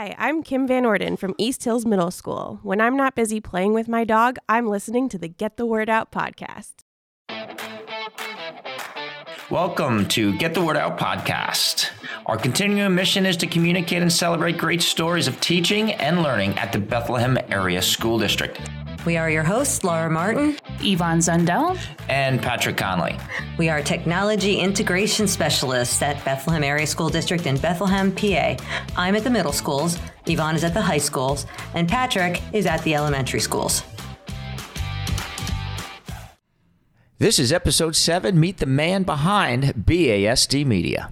Hi, I'm Kim Van Orden from East Hills Middle School. When I'm not busy playing with my dog, I'm listening to the Get the Word Out podcast. Welcome to Get the Word Out podcast. Our continuing mission is to communicate and celebrate great stories of teaching and learning at the Bethlehem Area School District. We are your hosts, Laura Martin. Yvonne Zundel. And Patrick Conley. We are technology integration specialists at Bethlehem Area School District in Bethlehem, PA. I'm at the middle schools, Yvonne is at the high schools, and Patrick is at the elementary schools. This is episode 7 Meet the Man Behind BASD Media.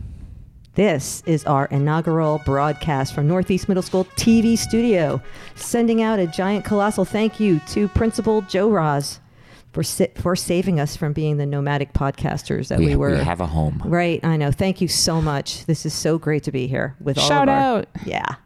This is our inaugural broadcast from Northeast Middle School TV studio, sending out a giant, colossal thank you to Principal Joe Roz for for saving us from being the nomadic podcasters that we, we were. We have a home. Right, I know. Thank you so much. This is so great to be here with all Shout of our. out. Yeah.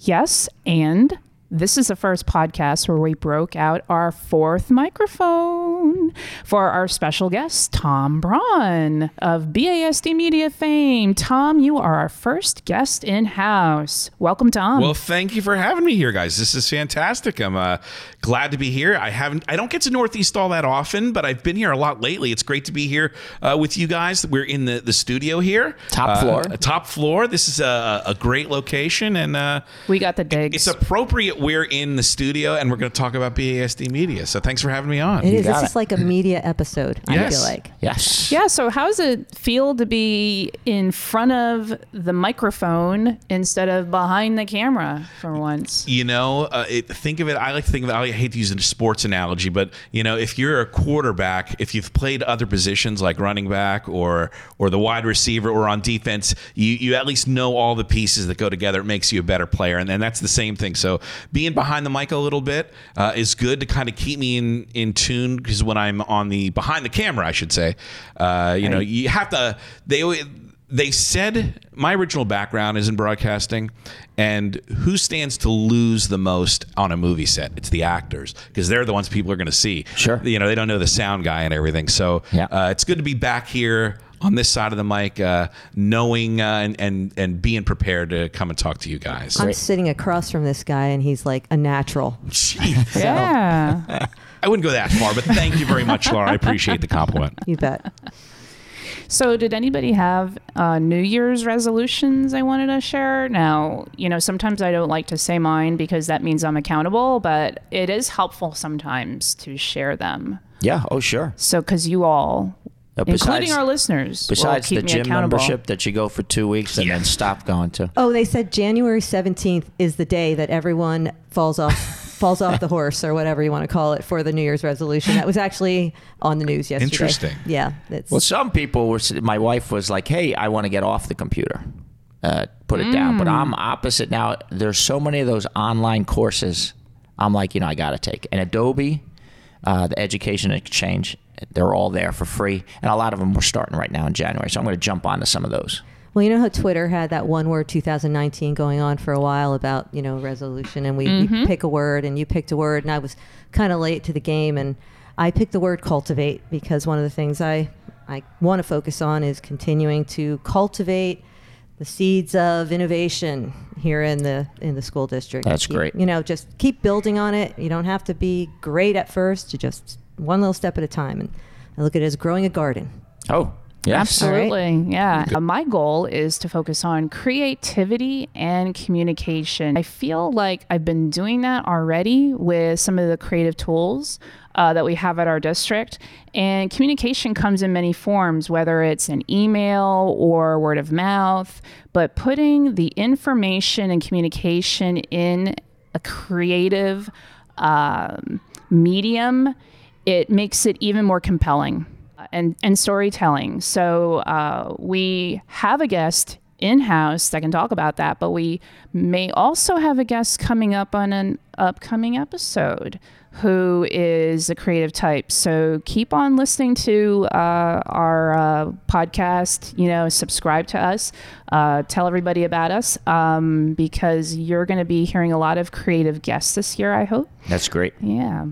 Yes, and this is the first podcast where we broke out our fourth microphone for our special guest, Tom Braun of BASD Media fame. Tom, you are our first guest in house. Welcome, Tom. Well, thank you for having me here, guys. This is fantastic. I'm uh, glad to be here. I haven't, I don't get to Northeast all that often, but I've been here a lot lately. It's great to be here uh, with you guys. We're in the, the studio here, top uh, floor. top floor. This is a, a great location, and uh, we got the digs. It's appropriate we're in the studio and we're going to talk about BASD media. So thanks for having me on. It is. This is like a media episode, yes. I feel like. Yes. Yeah. So, how does it feel to be in front of the microphone instead of behind the camera for once? You know, uh, it, think of it. I like to think of it. I hate to use a sports analogy, but you know, if you're a quarterback, if you've played other positions like running back or or the wide receiver or on defense, you you at least know all the pieces that go together. It makes you a better player, and, and that's the same thing. So being behind the mic a little bit uh, is good to kind of keep me in in tune because when I'm on the behind the camera, I should say, uh, you right. know, you have to they they said my original background is in broadcasting and who stands to lose the most on a movie set it's the actors because they're the ones people are going to see sure you know they don't know the sound guy and everything so yeah. uh, it's good to be back here on this side of the mic, uh, knowing uh, and, and and being prepared to come and talk to you guys. I'm Great. sitting across from this guy, and he's like a natural. Jeez. Yeah. I wouldn't go that far, but thank you very much, Laura. I appreciate the compliment. You bet. So, did anybody have uh, New Year's resolutions I wanted to share? Now, you know, sometimes I don't like to say mine because that means I'm accountable, but it is helpful sometimes to share them. Yeah. Oh, sure. So, because you all uh, besides, including our listeners. Besides the gym membership that you go for two weeks and yeah. then stop going to. Oh, they said January seventeenth is the day that everyone falls off falls off the horse or whatever you want to call it for the New Year's resolution. That was actually on the news yesterday. Interesting. Yeah. well, some people were. My wife was like, "Hey, I want to get off the computer." Uh, put it mm. down. But mm. I'm opposite now. There's so many of those online courses. I'm like, you know, I got to take. And Adobe, uh, the Education Exchange, they're all there for free, and a lot of them we're starting right now in January. So I'm going to jump onto some of those. Well, you know how Twitter had that one word 2019 going on for a while about you know resolution, and we, mm-hmm. pick a word, and you picked a word, and I was kind of late to the game, and I picked the word cultivate because one of the things I I want to focus on is continuing to cultivate the seeds of innovation here in the in the school district. That's keep, great. You know, just keep building on it. You don't have to be great at first. You just one little step at a time. And I look at it as growing a garden. Oh, Yes. Absolutely. Right. Yeah. Uh, my goal is to focus on creativity and communication. I feel like I've been doing that already with some of the creative tools uh, that we have at our district. And communication comes in many forms, whether it's an email or word of mouth, but putting the information and communication in a creative um, medium it makes it even more compelling and, and storytelling. So uh, we have a guest in house that can talk about that, but we may also have a guest coming up on an upcoming episode who is a creative type. So keep on listening to uh, our uh, podcast. You know, subscribe to us, uh, tell everybody about us, um, because you're going to be hearing a lot of creative guests this year. I hope. That's great. Yeah.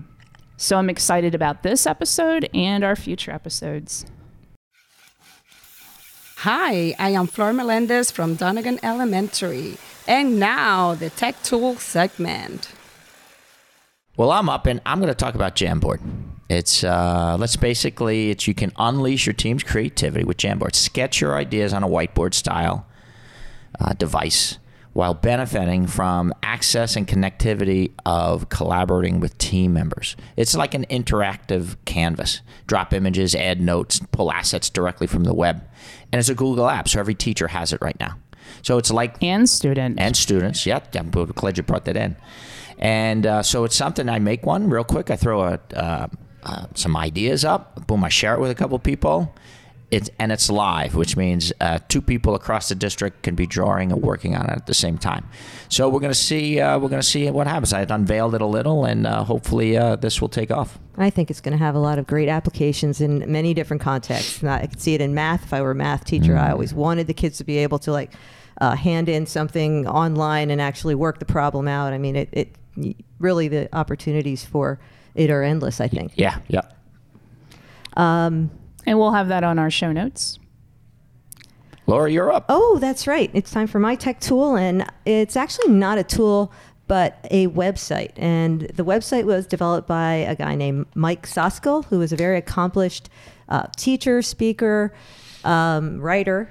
So I'm excited about this episode and our future episodes. Hi, I am Flor Melendez from Donegan Elementary. And now the Tech Tool segment. Well, I'm up and I'm going to talk about Jamboard. It's uh, let's basically it's you can unleash your team's creativity with Jamboard. Sketch your ideas on a whiteboard style uh, device while benefiting from access and connectivity of collaborating with team members. It's like an interactive canvas. Drop images, add notes, pull assets directly from the web. And it's a Google app, so every teacher has it right now. So it's like and student and students. Yep, I'm glad you brought that in. And uh, so it's something I make one real quick. I throw a, uh, uh, some ideas up. Boom, I share it with a couple people. It's, and it's live, which means uh, two people across the district can be drawing and working on it at the same time. So we're gonna see uh, we're gonna see what happens. I've unveiled it a little, and uh, hopefully uh, this will take off. I think it's going to have a lot of great applications in many different contexts. I could see it in math. If I were a math teacher, mm. I always wanted the kids to be able to like uh, hand in something online and actually work the problem out. I mean, it, it really the opportunities for it are endless. I think. Yeah. Yeah. Um, and we'll have that on our show notes. Laura, you're up. Oh, that's right. It's time for my tech tool, and it's actually not a tool, but a website. And the website was developed by a guy named Mike Soskil, who is a very accomplished uh, teacher, speaker, um, writer,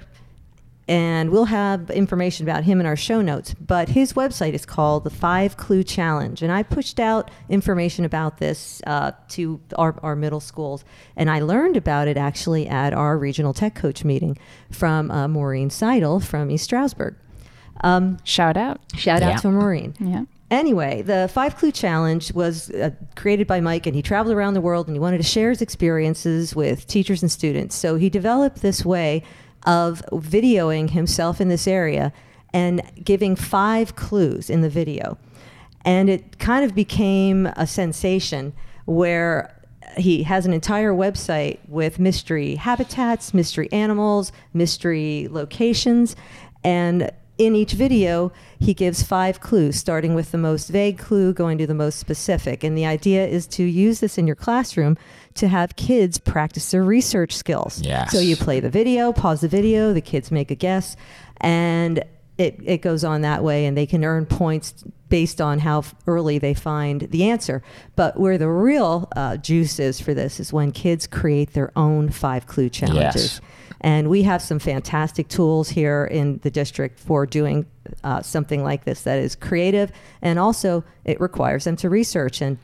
and we'll have information about him in our show notes. But his website is called the Five Clue Challenge, and I pushed out information about this uh, to our, our, middle schools, and I learned about it actually at our regional tech coach meeting from uh, Maureen Seidel from East Stroudsburg. Um, shout out! Shout yeah. out to Maureen. Yeah. Anyway, the Five Clue Challenge was uh, created by Mike, and he traveled around the world and he wanted to share his experiences with teachers and students. So he developed this way of videoing himself in this area and giving five clues in the video. And it kind of became a sensation where he has an entire website with mystery habitats, mystery animals, mystery locations, and in each video, he gives five clues, starting with the most vague clue, going to the most specific. And the idea is to use this in your classroom to have kids practice their research skills. Yes. So you play the video, pause the video, the kids make a guess, and it, it goes on that way, and they can earn points based on how early they find the answer. But where the real uh, juice is for this is when kids create their own five clue challenges. Yes. And we have some fantastic tools here in the district for doing uh, something like this that is creative and also it requires them to research. And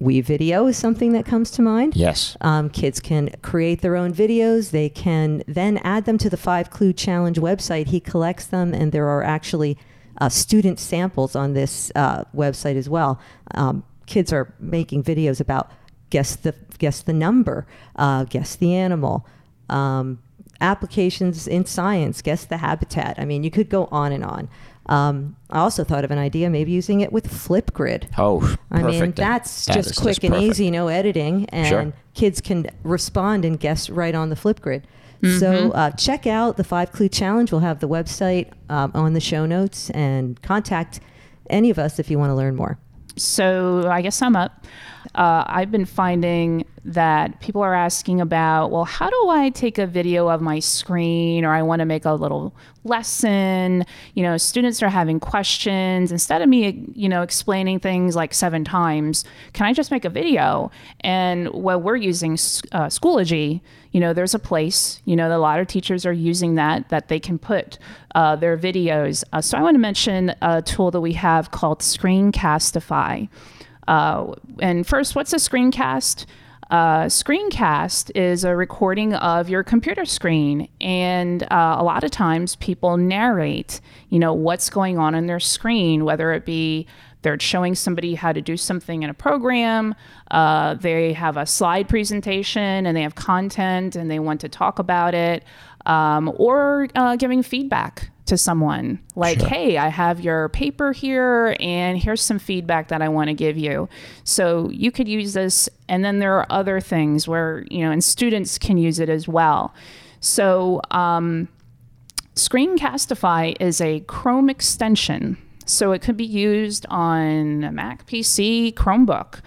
WeVideo is something that comes to mind. Yes. Um, kids can create their own videos. They can then add them to the Five Clue Challenge website. He collects them, and there are actually uh, student samples on this uh, website as well. Um, kids are making videos about guess the guess the number, uh, guess the animal, um, applications in science, guess the habitat. I mean, you could go on and on. Um, I also thought of an idea, maybe using it with Flipgrid. Oh, perfect. I mean, that's that just quick just and easy, no editing, and sure. kids can respond and guess right on the Flipgrid. Mm-hmm. So uh, check out the Five Clue Challenge. We'll have the website um, on the show notes and contact any of us if you want to learn more. So I guess I'm up. Uh, I've been finding that people are asking about, well, how do I take a video of my screen or I want to make a little lesson? You know, students are having questions. Instead of me, you know, explaining things like seven times, can I just make a video? And what we're using uh, Schoology, you know, there's a place, you know, a lot of teachers are using that, that they can put uh, their videos. Uh, so I want to mention a tool that we have called Screencastify. Uh, and first, what's a screencast? Uh, screencast is a recording of your computer screen, and uh, a lot of times people narrate, you know, what's going on in their screen, whether it be they're showing somebody how to do something in a program, uh, they have a slide presentation, and they have content, and they want to talk about it, um, or uh, giving feedback to someone like, sure. hey, I have your paper here and here's some feedback that I want to give you. So you could use this. And then there are other things where, you know, and students can use it as well. So um, Screencastify is a Chrome extension. So it could be used on a Mac PC, Chromebook.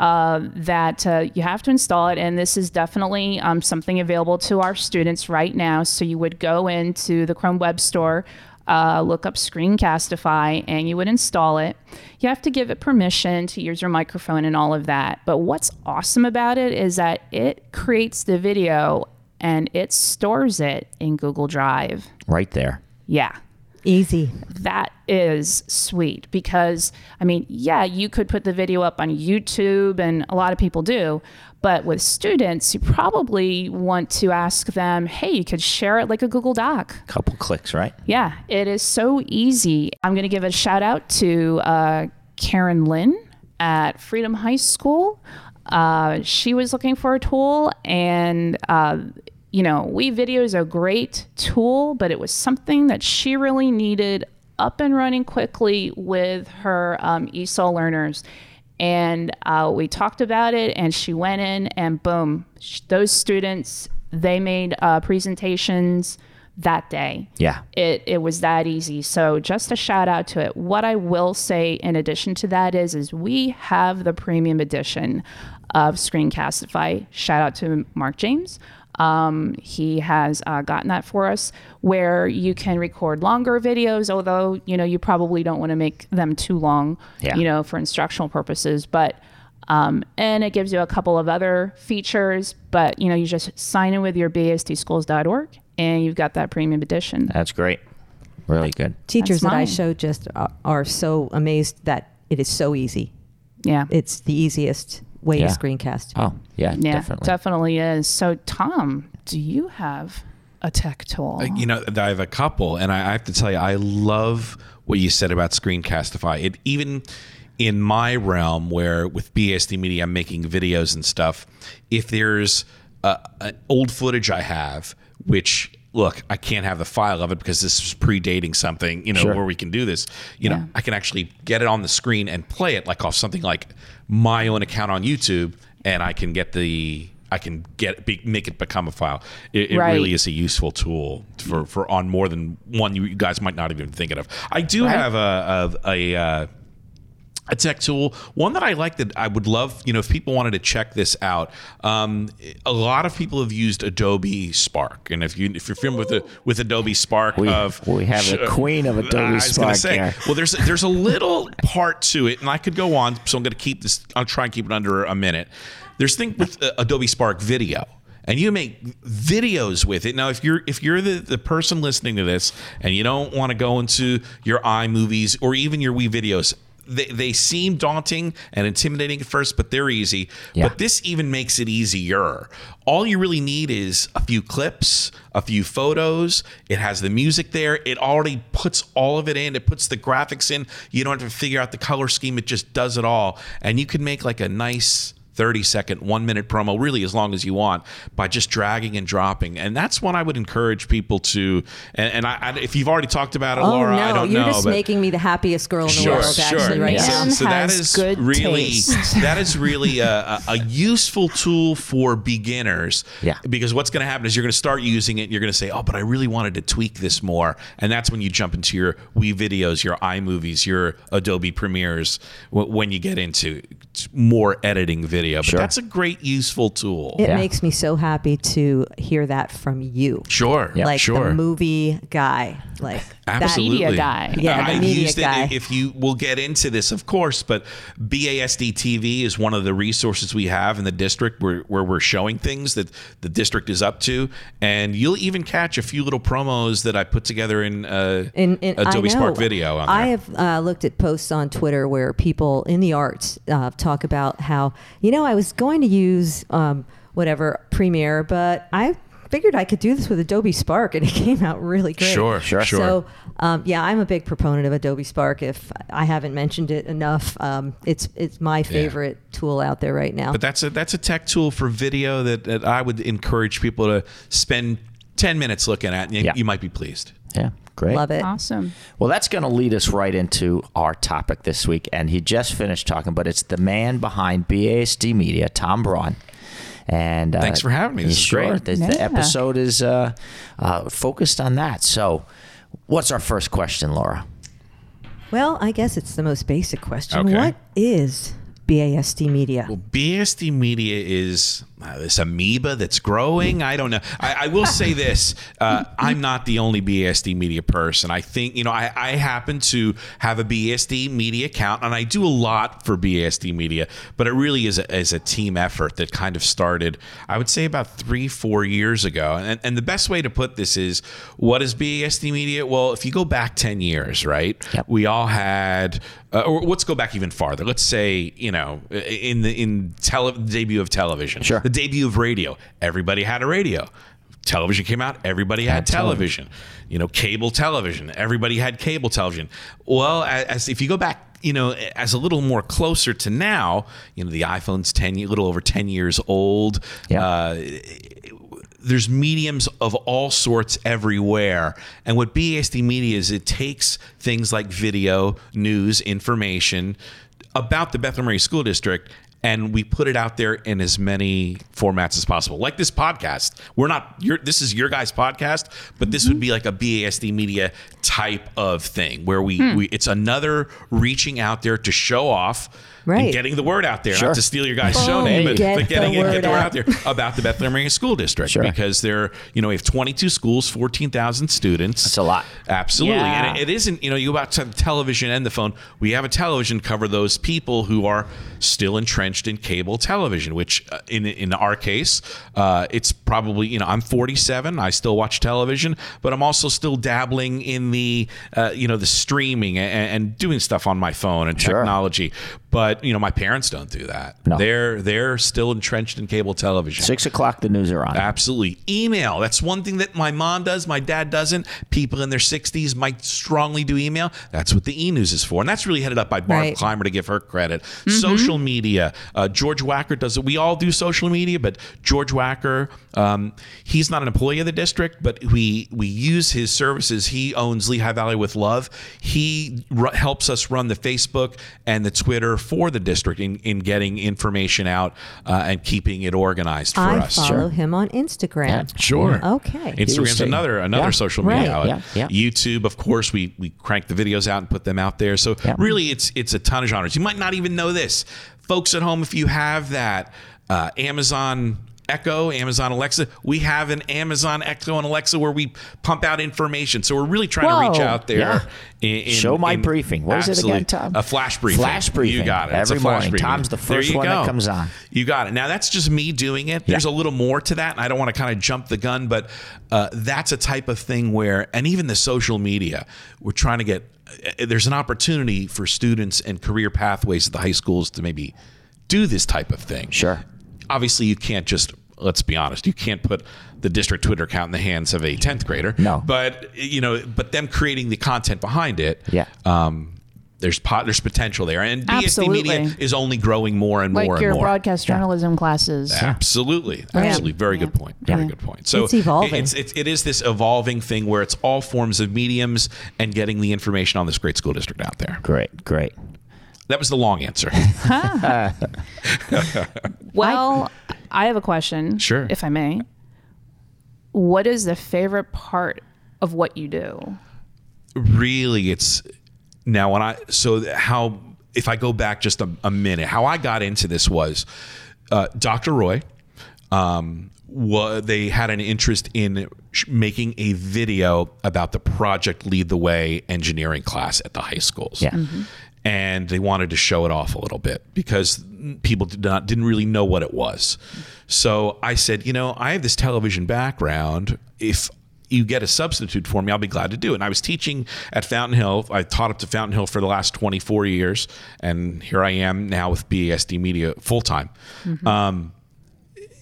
Uh, that uh, you have to install it. And this is definitely um, something available to our students right now. So you would go into the Chrome Web Store, uh, look up Screencastify, and you would install it. You have to give it permission to use your microphone and all of that. But what's awesome about it is that it creates the video and it stores it in Google Drive. Right there. Yeah Easy. that is sweet because I mean, yeah, you could put the video up on YouTube and a lot of people do, but with students, you probably want to ask them, "Hey, you could share it like a Google Doc." Couple clicks, right? Yeah, it is so easy. I'm going to give a shout out to uh, Karen Lynn at Freedom High School. Uh, she was looking for a tool, and uh, you know, WeVideo is a great tool, but it was something that she really needed up and running quickly with her um, ESOL learners. And uh, we talked about it, and she went in, and boom, sh- those students they made uh, presentations that day. Yeah. It it was that easy. So just a shout out to it. What I will say in addition to that is is we have the premium edition of Screencastify. Shout out to Mark James. Um, he has uh, gotten that for us where you can record longer videos, although you know you probably don't want to make them too long, Yeah. you know, for instructional purposes. But um, and it gives you a couple of other features, but you know, you just sign in with your basdschools.org and you've got that premium edition. That's great. Really good. Teachers that I show just are, are so amazed that it is so easy. Yeah. It's the easiest way Yeah. to screencast. Oh, yeah, yeah, definitely. definitely is. So, Tom, do you have a tech tool? Uh, You know, I have a couple, and I I have to tell you, I love what you said about Screencastify. It even in my realm, where with BSD Media, I'm making videos and stuff. If there's uh, uh, old footage I have, which look, I can't have the file of it because this is predating something, you know, Sure. where we can do this. You Yeah. know, I can actually get it on the screen and play it like off something like my own account on YouTube, and I can get the. I can get be, make it become a file. It, it Right. really is a useful tool for, for on more than one you guys might not even think of. I do have a a, a, uh, a tech tool, one that I like that I would love. You know, if people wanted to check this out, um, a lot of people have used Adobe Spark, and if you if you're familiar with the with Adobe Spark, We- of we have the queen of Adobe I Spark say, well, there's there's a little part to it, and I could go on, so I'm going to keep this. I'll try and keep it under a minute. There's thing with uh, Adobe Spark Video, and you make videos with it. Now, if you're if you're the the person listening to this, and you don't want to go into your iMovies or even your WeVideos. They, they seem daunting and intimidating at first, but they're easy. Yeah. But this even makes it easier. All you really need is a few clips, a few photos. It has the music there. It already puts all of it in. It puts the graphics in. You don't have to figure out the color scheme. It just does it all. And you can make like a nice 30 second, one minute promo, really as long as you want, by just dragging and dropping. And that's what I would encourage people to. And, and I, I, if you've already talked about it, Oh Laura, no, I don't you're know. just but- making me the happiest girl in the Sure, world. sure. Actually, right Yeah. now. So, so that has is good really that is really a, a, a useful tool for beginners. Yeah. Because what's going to happen is you're going to start using it. and You're going to say, "Oh, but I really wanted to tweak this more," and that's when you jump into your WeVideos, your iMovies, your Adobe Premieres when you get into more editing video. But Sure. that's a great useful tool. It Yeah. makes me so happy to hear that from you. Sure. like sure. the movie guy. Like Absolutely. media guy. Yeah, the I've media used guy. it. If you will get into this, of course, but BASD TV is one of the resources we have in the district where, where we're showing things that the district is up to, and you'll even catch a few little promos that I put together in, uh, in, in Adobe Spark. Video. I have uh, looked at posts on Twitter where people in the arts uh, talk about how you know I was going to use um, whatever Premiere, but I figured I could do this with Adobe Spark, and it came out really great. Sure, Sure. sure. So um, yeah, I'm a big proponent of Adobe Spark. If I haven't mentioned it enough, um, it's it's my favorite tool out there right now. But that's a that's a tech tool for video that, that I would encourage people to spend ten minutes looking at, and you, Yeah. you might be pleased. Yeah, great. Love it. Awesome. Well, that's going to lead us right into our topic this week. And he just finished talking, but it's the man behind BASD Media, Tom Braun. And uh, Thanks for having me. This is sure, great. The, the episode is uh, uh, focused on that. So, what's our first question, Laura? Well, I guess it's the most basic question. Okay. What is BASD Media? Well, BSD Media is uh, this amoeba that's growing. I don't know. I, I will say this: uh, I'm not the only BSD Media person. I think you know I, I happen to have a BSD Media account, and I do a lot for BSD Media. But it really is a, is a team effort that kind of started, I would say, about three four years ago. And, and the best way to put this is, what is BSD Media? Well, if you go back ten years, right? Yep. We all had, uh, or let's go back even farther. Let's say you know in the in tele, debut of television, Sure. The debut of radio, everybody had a radio. Television came out, everybody had, Had television. You know, cable television, everybody had cable television. Well, as, if you go back, you know, as a little more closer to now, you know, the iPhone's ten, a little over ten years old. Yeah. Uh, there's mediums of all sorts everywhere. And what BASD Media is, it takes things like video, news, information about the Bethlehem School District. And we put it out there in as many formats as possible, like this podcast. We're not your. This is your guys' podcast, but this would be like a BASD media type of thing where we, hmm. we it's another reaching out there to show off Right. and getting the word out there. Sure. Not to steal your guys' show name, but, Get but getting the it, get word the word out. out there about the Bethlehem Area School District Sure. because they're you know we have 22 schools, 14,000 students. That's a lot. Absolutely, Yeah. and it, it isn't. You know, you go back to the television and the phone. We have a television cover those people who are still entrenched in cable television, which uh, in in our case, uh, it's probably you know I'm 47. I still watch television, but I'm also still dabbling in the uh, you know the streaming and, and doing stuff on my phone and Sure. Technology. But you know, my parents don't do that. No. They're they're still entrenched in cable television. Six o'clock, the news are on. Absolutely. Email. That's one thing that my mom does, my dad doesn't. People in their 60s might strongly do email. That's what the e news is for. And that's really headed up by Barb Right. Clymer to give her credit. Social media. Uh, George Wacker does it. We all do social media, but George Wacker, um, he's not an employee of the district, but we, we use his services. He owns Lehigh Valley with Love. He ru- helps us run the Facebook and the Twitter for the district in, in getting information out uh, and keeping it organized for I us. follow him on Instagram. Sure. Okay. Instagram's another another Yeah. social media Right. outlet. Yeah, yeah. YouTube, of course, we we crank the videos out and put them out there. So Yeah. really, it's it's a ton of genres. You might not even know this, folks at home. If you have that uh, Amazon. Echo, Amazon Alexa. We have an Amazon Echo and Alexa where we pump out information. So we're really trying to reach out there. Yeah. in- in- Show my in- briefing. What is it again. Tom? A flash briefing. Flash briefing. You got it. It's a Every morning. briefing. Tom's the first one that comes on. You got it. Now that's just me doing it. There's a little more to that, and I don't want to kind of jump the gun, but uh, that's a type of thing where, and even the social media, we're trying to get. uh, There's an opportunity for students and career pathways at the high schools to maybe do this type of thing. Sure. Obviously, you can't just. Let's be honest. You can't put the district Twitter account in the hands of a tenth grader. No. But you know, but them creating the content behind it. Yeah. Um, there's pot, there's potential there, and BSD Absolutely. Media is only growing more and like more and your more. broadcast journalism classes. Absolutely, absolutely, very good point. Very good point. So It's evolving. It's, it's it is this evolving thing where it's all forms of mediums and getting the information on this great school district out there. Great, great. That was the long answer. Well, I have a question. Sure. If I may. What is the favorite part of what you do? really it's now when i so how if i go back just a, a minute how i got into this was uh, dr roy um, wa they had an interest in sh- making a video about the project lead the way engineering class at the high schools Yeah. Mhm. And they wanted to show it off a little bit because people did not didn't really know what it was. So I said, you know, I have this television background. If you get a substitute for me, I'll be glad to do it. And I was teaching at Fountain Hill. I taught up to Fountain Hill for the last 24 years, and here I am now with BASD Media full time. Um,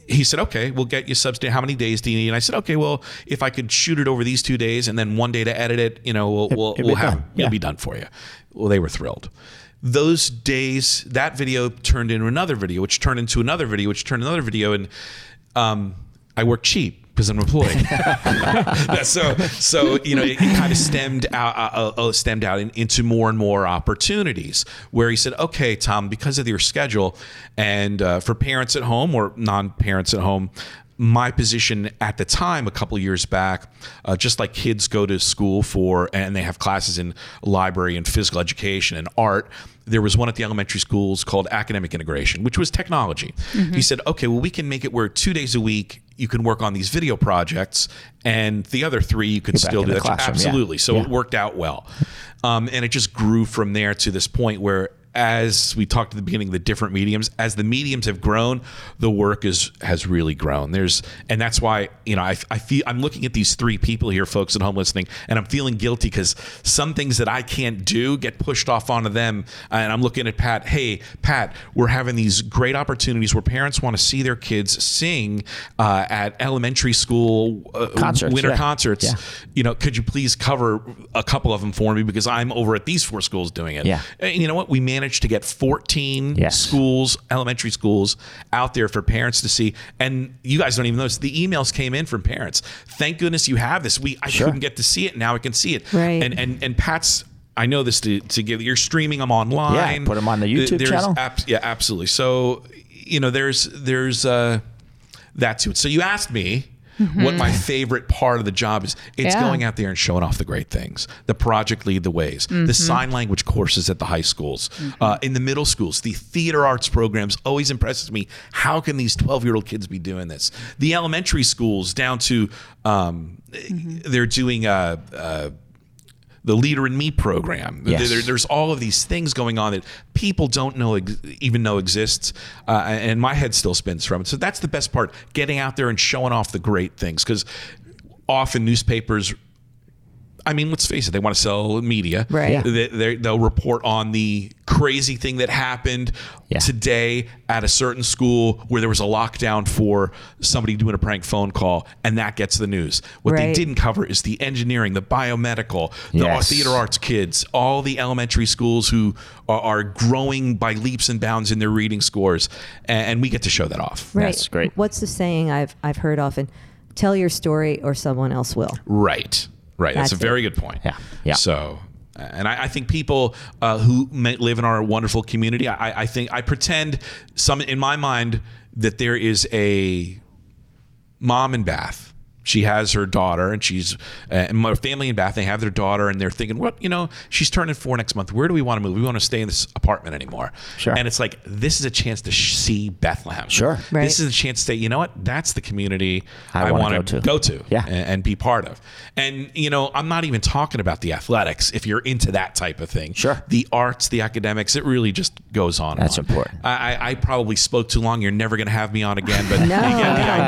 he said, okay, we'll get you substitute. How many days do you need? And I said, okay, well, if I could shoot it over these two days and then one day to edit it, you know, we'll, we'll, we'll have, done. it'll be done for you. Well, they were thrilled. Those days, that video turned into another video, which turned into another video, which turned another video. And um, I work cheap because I'm employed. So, so you know, it, kind of stemmed out, uh, uh, stemmed out in, into more and more opportunities. Where he said, "Okay, Tom, because of your schedule, and uh, for parents at home or non-parents at home, my position at the time, a couple of years back, uh, just like kids go to school for and they have classes in library and physical education and art. There was one at the elementary schools called academic integration, which was technology. He said, okay, well, we can make it where two days a week you can work on these video projects, and the other three you could still do that. classroom, yeah. Absolutely. So Yeah. it worked out well. Um, and it just grew from there to this point where as we talked at the beginning, the different mediums, as the mediums have grown, the work is has really grown. There's, and that's why you know I, I feel I'm looking at these three people here, folks at home listening, and I'm feeling guilty because some things that I can't do get pushed off onto them. And I'm looking at Pat. Hey, Pat, we're having these great opportunities where parents want to see their kids sing uh, at elementary school uh, Concerts, winter yeah. concerts. Yeah. You know, could you please cover a couple of them for me because I'm over at these four schools doing it. Yeah. And you know what? We managed to get 14 Yes. schools, elementary schools, out there for parents to see. And you guys don't even notice the emails came in from parents. Thank goodness you have this. We I Sure. couldn't get to see it. Now I can see it. Right. And and and Pat's. I know this to, to give. You're streaming them online. Yeah, put 'em on the YouTube There's channel. abs- yeah, absolutely. So you know, there's there's uh, that to it. So you asked me. What my favorite part of the job is? It's Yeah. going out there and showing off the great things. The project lead the ways, the sign language courses at the high schools, uh, in the middle schools, the theater arts programs always impresses me. How can these twelve year old kids be doing this? The elementary schools down to um, they're doing uh, uh, the Leader in Me program. Yes. There- there's all of these things going on that people don't know even know exists, uh, and my head still spins from it. So that's the best part: getting out there and showing off the great things. Because often newspapers. I mean, let's face it, they want to sell media. Right. Yeah. They, they, they'll report on the crazy thing that happened Yeah. today at a certain school where there was a lockdown for somebody doing a prank phone call, and that gets the news. What they didn't cover is the engineering, the biomedical, the Yes. theater arts kids, all the elementary schools who are, are growing by leaps and bounds in their reading scores, and, and we get to show that off. Right. That's great. What's the saying I've I've heard often? Tell your story, or someone else will. Right. Right. That's, That's a very it. good point. Yeah. Yeah. So, and I, I think people uh, who may live in our wonderful community, I, I think I pretend some in my mind that there is a mom in Bath. She has her daughter, and she's uh, and my family in Bath. They have their daughter, and they're thinking, "What you know? She's turning four next month. Where do we want to move? We want to stay in this apartment anymore." Sure. And it's like this is a chance to sh- see Bethlehem. Sure. Right. This is a chance to say, you know what? That's the community I I, wanna go to to. go to Yeah. and, and be part of. And you know, I'm not even talking about the athletics. If you're into that type of thing, Sure. The arts, the academics, it really just goes on. and That's on. important. I, I, I probably spoke too long. You're never going to have me on again, but you get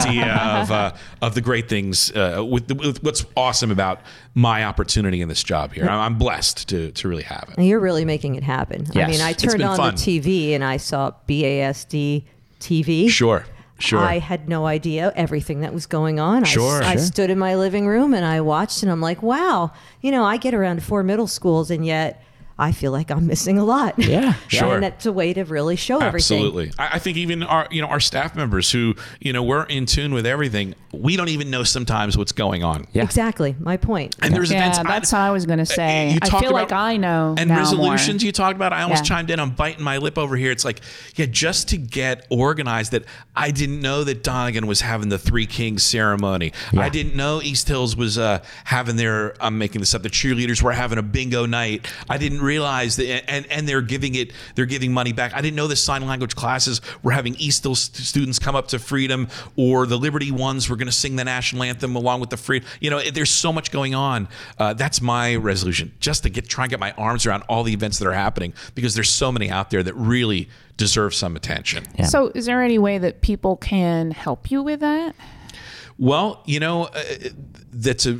the idea of uh, of the great things uh, with, the, with what's awesome about my opportunity in this job here. I'm, I'm blessed to to really have it. And you're really making it happen. I mean, I turned on fun. the TV and I saw BASD TV. Sure, sure. I had no idea everything that was going on. Sure. I, I stood in my living room and I watched, and I'm like, wow, you know, I get around four middle schools, and yet I feel like I'm missing a lot. Yeah, Sure. And that's a way to really show everything. Absolutely. I, I think even our you know our staff members who you know we're in tune with everything. We don't even know sometimes what's going on. Yeah. Exactly. My point. And there's Yeah, events. that's what I was gonna say. You I talk feel like I know And now resolutions more. you talked about. I almost Yeah. chimed in. I'm biting my lip over here. It's like, yeah, just to get organized. That I didn't know that Donegan was having the Three Kings ceremony. I didn't know East Hills was uh, having their. I'm making this up. The cheerleaders were having a bingo night. I didn't realize that, and and they're giving it. They're giving money back. I didn't know the sign language classes were having East Hills st- students come up to Freedom, or the Liberty ones were going to sing the national anthem along with the free. You know, there's so much going on. Uh, that's my resolution, just to get try and get my arms around all the events that are happening because there's so many out there that really deserve some attention. So, is there any way that people can help you with that? Well, you know, uh, that's a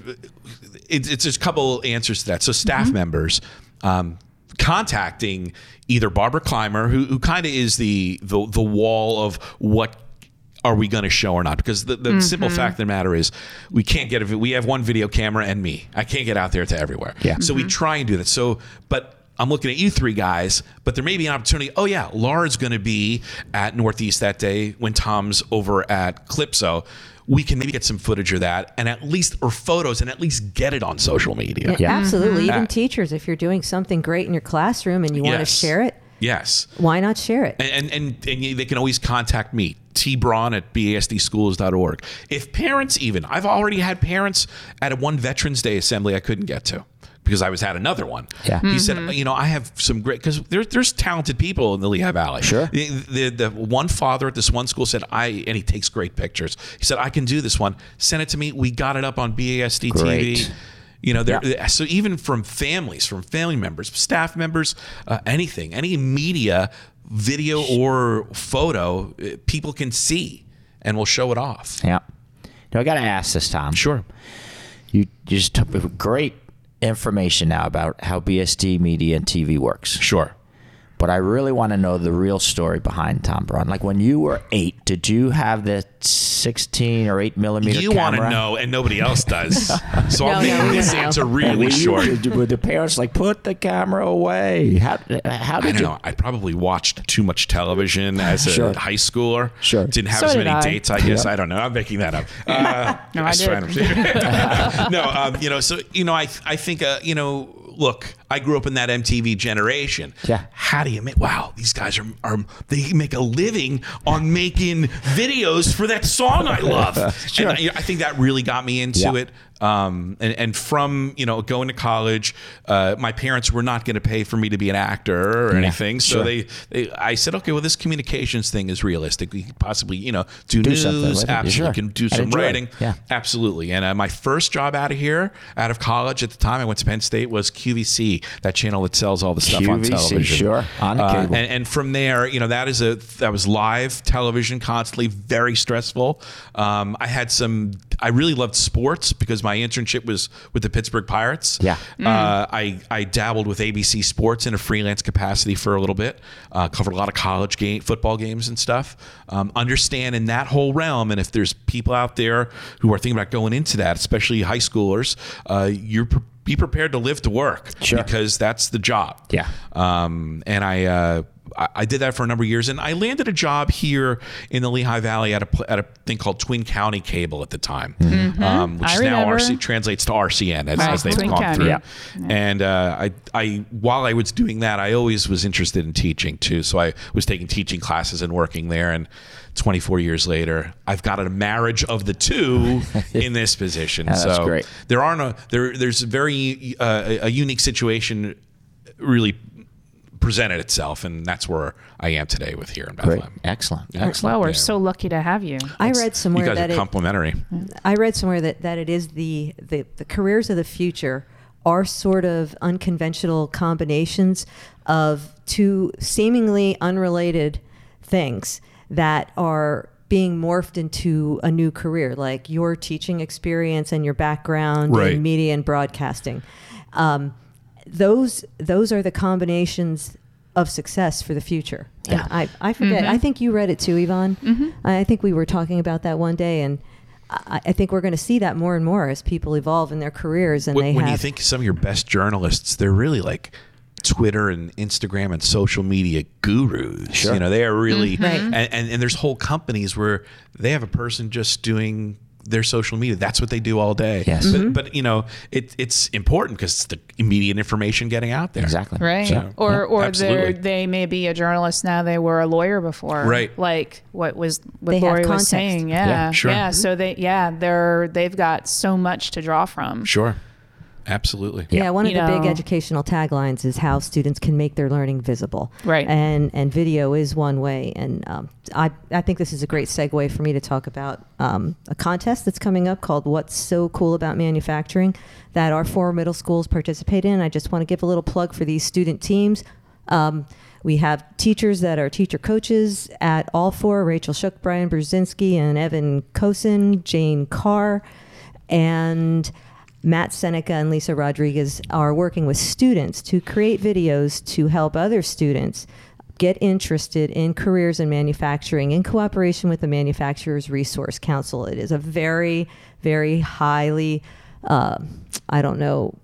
it's, it's a couple answers to that. So staff members um, contacting either Barbara Clymer, who, who kind of is the, the the wall of what are we going to show or not? Because the, the simple fact of the matter is, we can't get a, we have one video camera and me. I can't get out there to everywhere. Yeah. So we try and do that. So, but I'm looking at you three guys, but there may be an opportunity. Oh yeah, Laura's going to be at Northeast that day when Tom's over at Calypso. We can maybe get some footage of that, and at least or photos, and at least get it on social media. Yeah, Absolutely. Even Uh, teachers, if you're doing something great in your classroom and you want to Yes. share it, Yes. Why not share it? And, and, and, and they can always contact me, tbraun at basdschools.org. If parents even, I've already had parents at a one Veterans Day assembly I couldn't get to because I was had another one. Yeah. He said, you know, I have some great, because there, there's talented people in the Lehigh Valley. Sure. The, the, the one father at this one school said, I, and he takes great pictures. He said, I can do this one. Send it to me. We got it up on BASD Great. TV. You know, there. Yeah. So even from families, from family members, staff members, uh, anything, any media, video or photo, uh, people can see, and we'll show it off. Yeah. Now I got to ask this, Tom. Sure. You just took great information now about how BSD media and TV works. Sure. But I really want to know the real story behind Tom Braun. Like when you were eight, did you have the 16 or 8 millimeter You want to know, and nobody else does. So I'll No, make no, this don't know. answer really were you- short. did- Were the parents like, put the camera away? How, how I did don't you? know. I probably watched too much television as a Sure. high schooler. Sure. Didn't have So as many I. dates, I guess. I don't know. I'm making that up. Uh, No, I swear did. I'm- no, um, you know, so, you know, I, I think, uh, you know, look, I grew up in that MTV generation. Yeah. How do you make, wow, these guys are, are, they make a living on making videos for that song I love. Sure. And I, I think that really got me into Yeah. it. Um, and, and from you know going to college, uh, my parents were not going to pay for me to be an actor or Yeah, anything. So sure. they, they, I said, okay, well, this communications thing is realistic. We could possibly, you know, do, Do news. something. Absolutely, Sure. can do some enjoy it. writing. Yeah. absolutely. And uh, my first job out of here, out of college at the time, I went to Penn State was QVC, that channel that sells all the stuff on QVC, television. sure, on Uh, cable. and, and from there, you know, that is a that was live television constantly, very stressful. Um, I had some. I really loved sports because my internship was with the Pittsburgh Pirates. Yeah. Uh, I I dabbled with ABC Sports in a freelance capacity for a little bit. Uh, covered a lot of college game football games and stuff. Um, understand in that whole realm, and if there's people out there who are thinking about going into that, especially high schoolers, uh, you're. Pre- be prepared to live to work Sure. because that's the job. Yeah. Um, and I, uh, I I did that for a number of years, and I landed a job here in the Lehigh Valley at a at a thing called Twin County Cable at the time, um, which I is now. RC translates to RCN as, Right, as they've Twin gone County. through. Yeah. And uh, I I while I was doing that, I always was interested in teaching too. So I was taking teaching classes and working there, and 24 years later, I've got a marriage of the two in this position. Yeah, so great. there are no there. There's a very uh, a a unique situation really presented itself, and that's where I am today with here in Great. Bethlehem. Excellent. Excellent. Well, we're Yeah. so lucky to have you. I read You somewhere guys that are it. I read somewhere that, that it is the, the, the careers of the future are sort of unconventional combinations of two seemingly unrelated things that are being morphed into a new career, like your teaching experience and your background Right. in media and broadcasting. Um, those those are the combinations of success for the future. Yeah. I, I forget. Mm-hmm. I think you read it too, Yvonne. I think we were talking about that one day, and I, I think we're going to see that more and more as people evolve in their careers and when, they when have. you think of some of your best journalists, they're really like Twitter and Instagram and social media gurus. Sure. You know, they are really, mm-hmm. Right. and, and, and there's whole companies where they have a person just doing their social media. That's what they do all day. Yes. But, mm-hmm. but you know, it, it's important because it's the immediate information getting out there. Exactly. Right. So, or yeah, or they they may be a journalist now. They were a lawyer before. Right. Like what was what They Lori was saying. Yeah. Yeah, sure. Yeah. So they yeah they're they've got so much to draw from. Sure. Absolutely. yeah, one of You the big educational taglines is how students can make their learning visible. Right. And and video is one way. And um, I I think this is a great segue for me to talk about um, a contest that's coming up called "What's So Cool About Manufacturing" that our four middle schools participate in. I just want to give a little plug for these student teams. Um, we have teachers that are teacher coaches at all four Rachel Shook, Brian Brzezinski, and Evan Kosin, Jane Carr, and Matt Seneca and Lisa Rodriguez are working with students to create videos to help other students get interested in careers in manufacturing in cooperation with the Manufacturers Resource Council. It is a very, very highly, uh, I don't know,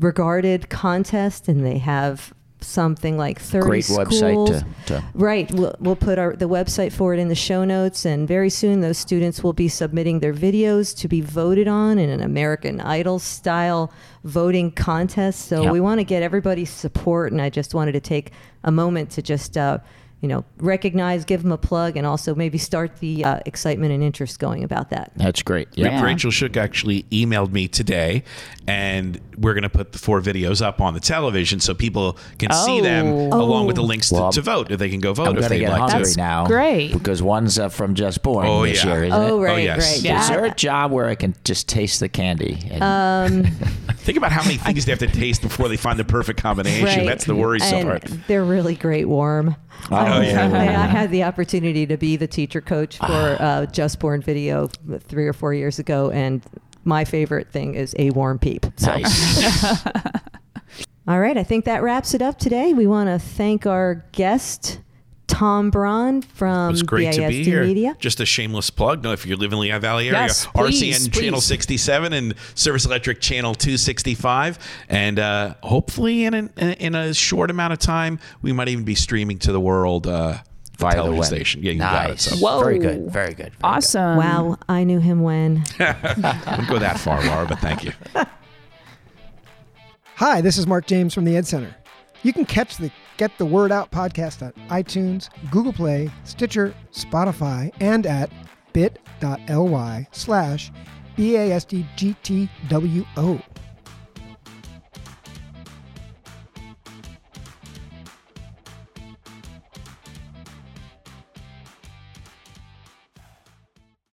regarded contest, and they have something like 30 Great schools. website to, to Right. We'll, we'll put our the website for it in the show notes, and very soon those students will be submitting their videos to be voted on in an American Idol style voting contest. So Yep. we want to get everybody's support, and I just wanted to take a moment to just. Uh, you know, recognize, give them a plug, and also maybe start the uh, excitement and interest going about that. that's great. Ra- Yeah. Rachel Shook actually emailed me today, and we're going to put the four videos up on the television so people can see them Oh. along with the links Well, to, to vote if they can go vote I'm if gonna they'd get like hungry to. That's now. great. because one's uh, from Just Born Oh, this yeah. year, isn't Oh, it? right, yes. right. Yeah. Is there a job where I can just taste the candy? And Um, Think about how many things they have to taste before they find the perfect combination. Right. That's the worrisome and part. They're really great warm. Oh, I, yeah. I, I had the opportunity to be the teacher coach for uh, Just Born Video three or four years ago, and my favorite thing is a warm peep. So, nice. all right, I think that wraps it up today. We want to thank our guest, Tom Braun from It's great to be here. Media. Just a shameless plug. No, if you live in the Lehigh Valley area, Yes, please, RCN Channel 67 and Service Electric Channel 265. And uh, hopefully, in, an, in a short amount of time, we might even be streaming to the world uh, Via the television web. station. Yeah, you got it. nice. So Whoa. Very good. Very good. very good. Awesome. Wow, I knew him when. I wouldn't go that far, Laura, but thank you. Hi, this is Mark James from the Ed Center. You can catch the Get the Word Out podcast on iTunes, Google Play, Stitcher, Spotify, and at bit.ly slash BASDGTWO.